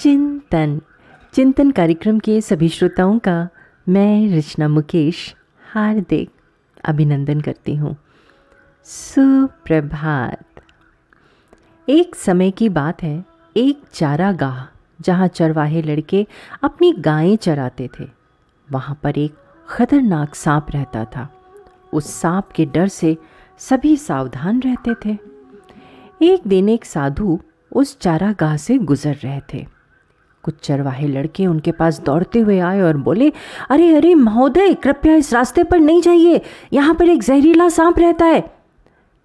चिंतन। चिंतन कार्यक्रम के सभी श्रोताओं का मैं रचना मुकेश हार्दिक अभिनंदन करती हूँ। सुप्रभात। एक समय की बात है, एक चारागाह जहाँ चरवाहे लड़के अपनी गायें चराते थे। वहाँ पर एक खतरनाक सांप रहता था। उस सांप के डर से सभी सावधान रहते थे। एक दिन एक साधु उस चारागाह से गुजर रहे थे। कुछ चरवाहे लड़के उनके पास दौड़ते हुए आए और बोले, अरे अरे, महोदय, कृपया इस रास्ते पर नहीं जाइए। यहाँ पर एक जहरीला सांप रहता है।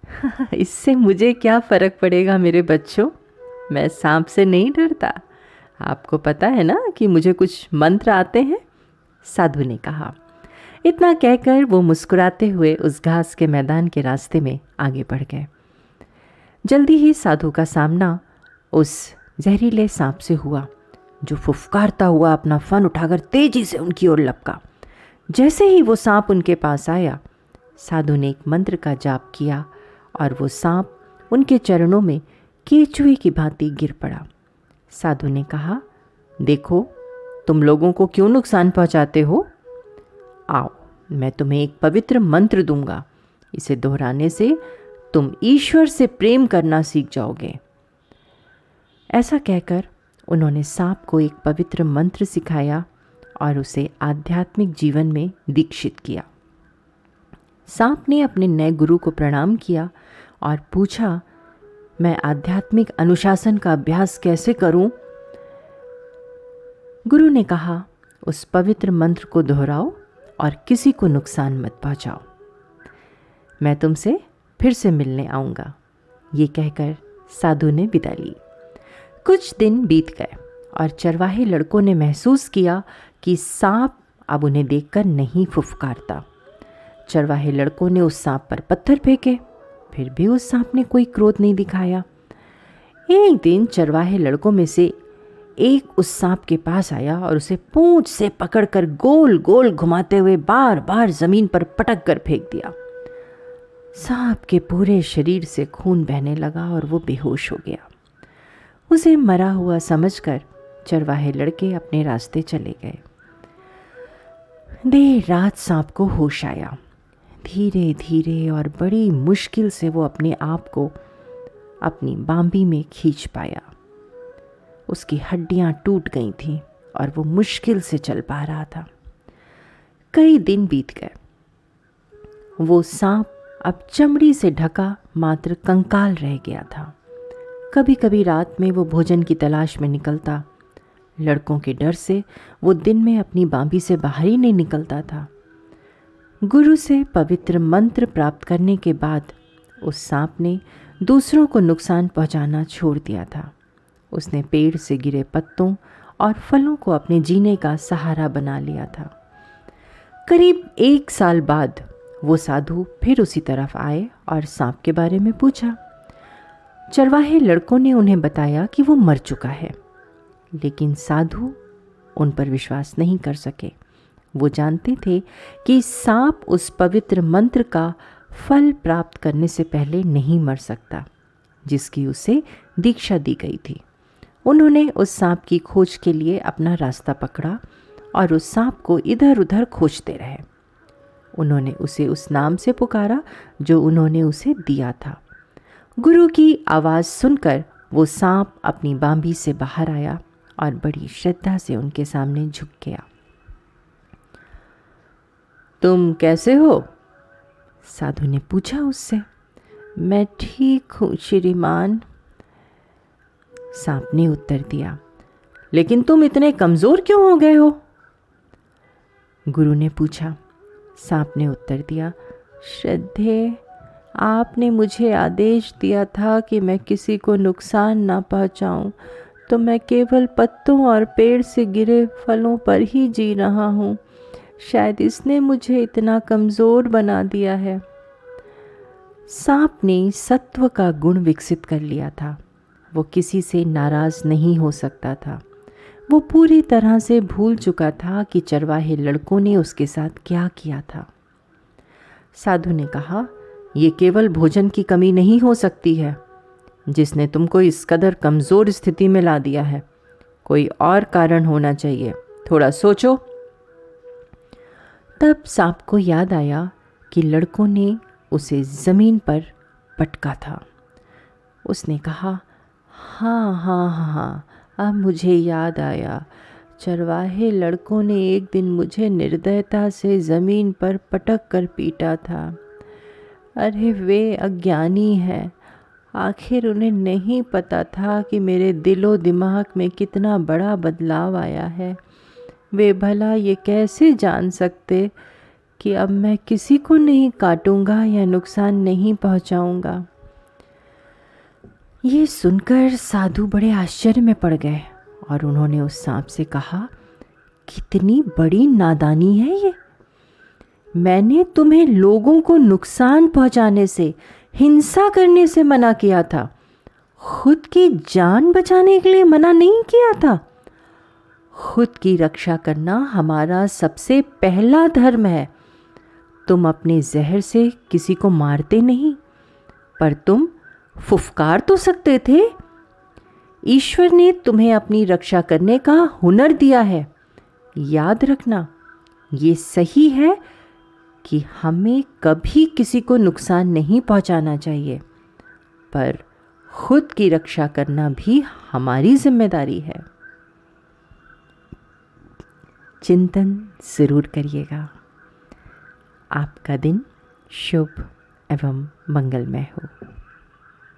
इससे मुझे क्या फ़र्क पड़ेगा मेरे बच्चों? मैं सांप से नहीं डरता। आपको पता है ना कि मुझे कुछ मंत्र आते हैं? साधु ने कहा। इतना कहकर वो मुस्कुराते हुए उस घास के मैदान के रास्ते में आगे बढ़ गए। जल्दी ही साधु का सामना उस जहरीले सांप से हुआ। जो फुफकारता हुआ अपना फन उठाकर तेज़ी से उनकी ओर लपका। जैसे ही वो सांप उनके पास आया, साधु ने एक मंत्र का जाप किया और वो सांप उनके चरणों में केचुए की भांति गिर पड़ा। साधु ने कहा, देखो, तुम लोगों को क्यों नुकसान पहुंचाते हो? आओ, मैं तुम्हें एक पवित्र मंत्र दूँगा। इसे दोहराने से तुम ईश्वर से प्रेम करना सीख जाओगे। ऐसा कहकर उन्होंने सांप को एक पवित्र मंत्र सिखाया और उसे आध्यात्मिक जीवन में दीक्षित किया। सांप ने अपने नए गुरु को प्रणाम किया और पूछा, मैं आध्यात्मिक अनुशासन का अभ्यास कैसे करूँ? गुरु ने कहा, उस पवित्र मंत्र को दोहराओ और किसी को नुकसान मत पहुंचाओ। मैं तुमसे फिर से मिलने आऊँगा। ये कहकर साधु ने विदा ली। कुछ दिन बीत गए और चरवाहे लड़कों ने महसूस किया कि सांप अब उन्हें देखकर नहीं फुफकारता। चरवाहे लड़कों ने उस सांप पर पत्थर फेंके, फिर भी उस सांप ने कोई क्रोध नहीं दिखाया। एक दिन चरवाहे लड़कों में से एक उस सांप के पास आया और उसे पूंछ से पकड़कर गोल गोल घुमाते हुए बार बार ज़मीन पर पटक कर फेंक दिया। सांप के पूरे शरीर से खून बहने लगा और वो बेहोश हो गया। उसे मरा हुआ समझकर चरवाहे लड़के अपने रास्ते चले गए। देर रात सांप को होश आया। धीरे धीरे और बड़ी मुश्किल से वो अपने आप को अपनी बाम्बी में खींच पाया। उसकी हड्डियाँ टूट गई थीं और वो मुश्किल से चल पा रहा था। कई दिन बीत गए। वो सांप अब चमड़ी से ढका मात्र कंकाल रह गया था। कभी कभी रात में वो भोजन की तलाश में निकलता। लड़कों के डर से वो दिन में अपनी बांबी से बाहर ही नहीं निकलता था। गुरु से पवित्र मंत्र प्राप्त करने के बाद उस सांप ने दूसरों को नुकसान पहुंचाना छोड़ दिया था। उसने पेड़ से गिरे पत्तों और फलों को अपने जीने का सहारा बना लिया था। करीब एक साल बाद वो साधु फिर उसी तरफ़ आए और सांप के बारे में पूछा। चरवाहे लड़कों ने उन्हें बताया कि वो मर चुका है। लेकिन साधु उन पर विश्वास नहीं कर सके। वो जानते थे कि सांप उस पवित्र मंत्र का फल प्राप्त करने से पहले नहीं मर सकता, जिसकी उसे दीक्षा दी गई थी। उन्होंने उस सांप की खोज के लिए अपना रास्ता पकड़ा और उस सांप को इधर उधर खोजते रहे। उन्होंने उसे उस नाम से पुकारा जो उन्होंने उसे दिया था। गुरु की आवाज़ सुनकर वो सांप अपनी बांबी से बाहर आया और बड़ी श्रद्धा से उनके सामने झुक गया। तुम कैसे हो? साधु ने पूछा उससे। मैं ठीक हूँ, श्रीमान। सांप ने उत्तर दिया। लेकिन तुम इतने कमज़ोर क्यों हो गए हो? गुरु ने पूछा। सांप ने उत्तर दिया, श्रद्धे आपने मुझे आदेश दिया था कि मैं किसी को नुकसान ना पहुंचाऊं, तो मैं केवल पत्तों और पेड़ से गिरे फलों पर ही जी रहा हूँ। शायद इसने मुझे इतना कमज़ोर बना दिया है। सांप ने सत्व का गुण विकसित कर लिया था। वो किसी से नाराज़ नहीं हो सकता था। वो पूरी तरह से भूल चुका था कि चरवाहे लड़कों ने उसके साथ क्या किया था। साधु ने कहा ये केवल भोजन की कमी नहीं हो सकती है। जिसने तुमको इस कदर कमज़ोर स्थिति में ला दिया है, कोई और कारण होना चाहिए। थोड़ा सोचो। तब सांप को याद आया कि लड़कों ने उसे ज़मीन पर पटका था। उसने कहा हाँ हाँ हाँ हाँ अब मुझे याद आया। चरवाहे लड़कों ने एक दिन मुझे निर्दयता से ज़मीन पर पटक कर पीटा था। अरे वे अज्ञानी हैं। आखिर उन्हें नहीं पता था कि मेरे दिलो दिमाग में कितना बड़ा बदलाव आया है। वे भला ये कैसे जान सकते कि अब मैं किसी को नहीं काटूँगा या नुकसान नहीं पहुंचाऊँगा? ये सुनकर साधु बड़े आश्चर्य में पड़ गए और उन्होंने उस सांप से कहा, कितनी बड़ी नादानी है ये। मैंने तुम्हें लोगों को नुकसान पहुँचाने से, हिंसा करने से मना किया था। खुद की जान बचाने के लिए मना नहीं किया था। खुद की रक्षा करना हमारा सबसे पहला धर्म है। तुम अपने जहर से किसी को मारते नहीं, पर तुम फुफकार तो सकते थे। ईश्वर ने तुम्हें अपनी रक्षा करने का हुनर दिया है। याद रखना, ये सही है कि हमें कभी किसी को नुकसान नहीं पहुंचाना चाहिए, पर खुद की रक्षा करना भी हमारी ज़िम्मेदारी है। चिंतन ज़रूर करिएगा। आपका दिन शुभ एवं मंगलमय हो।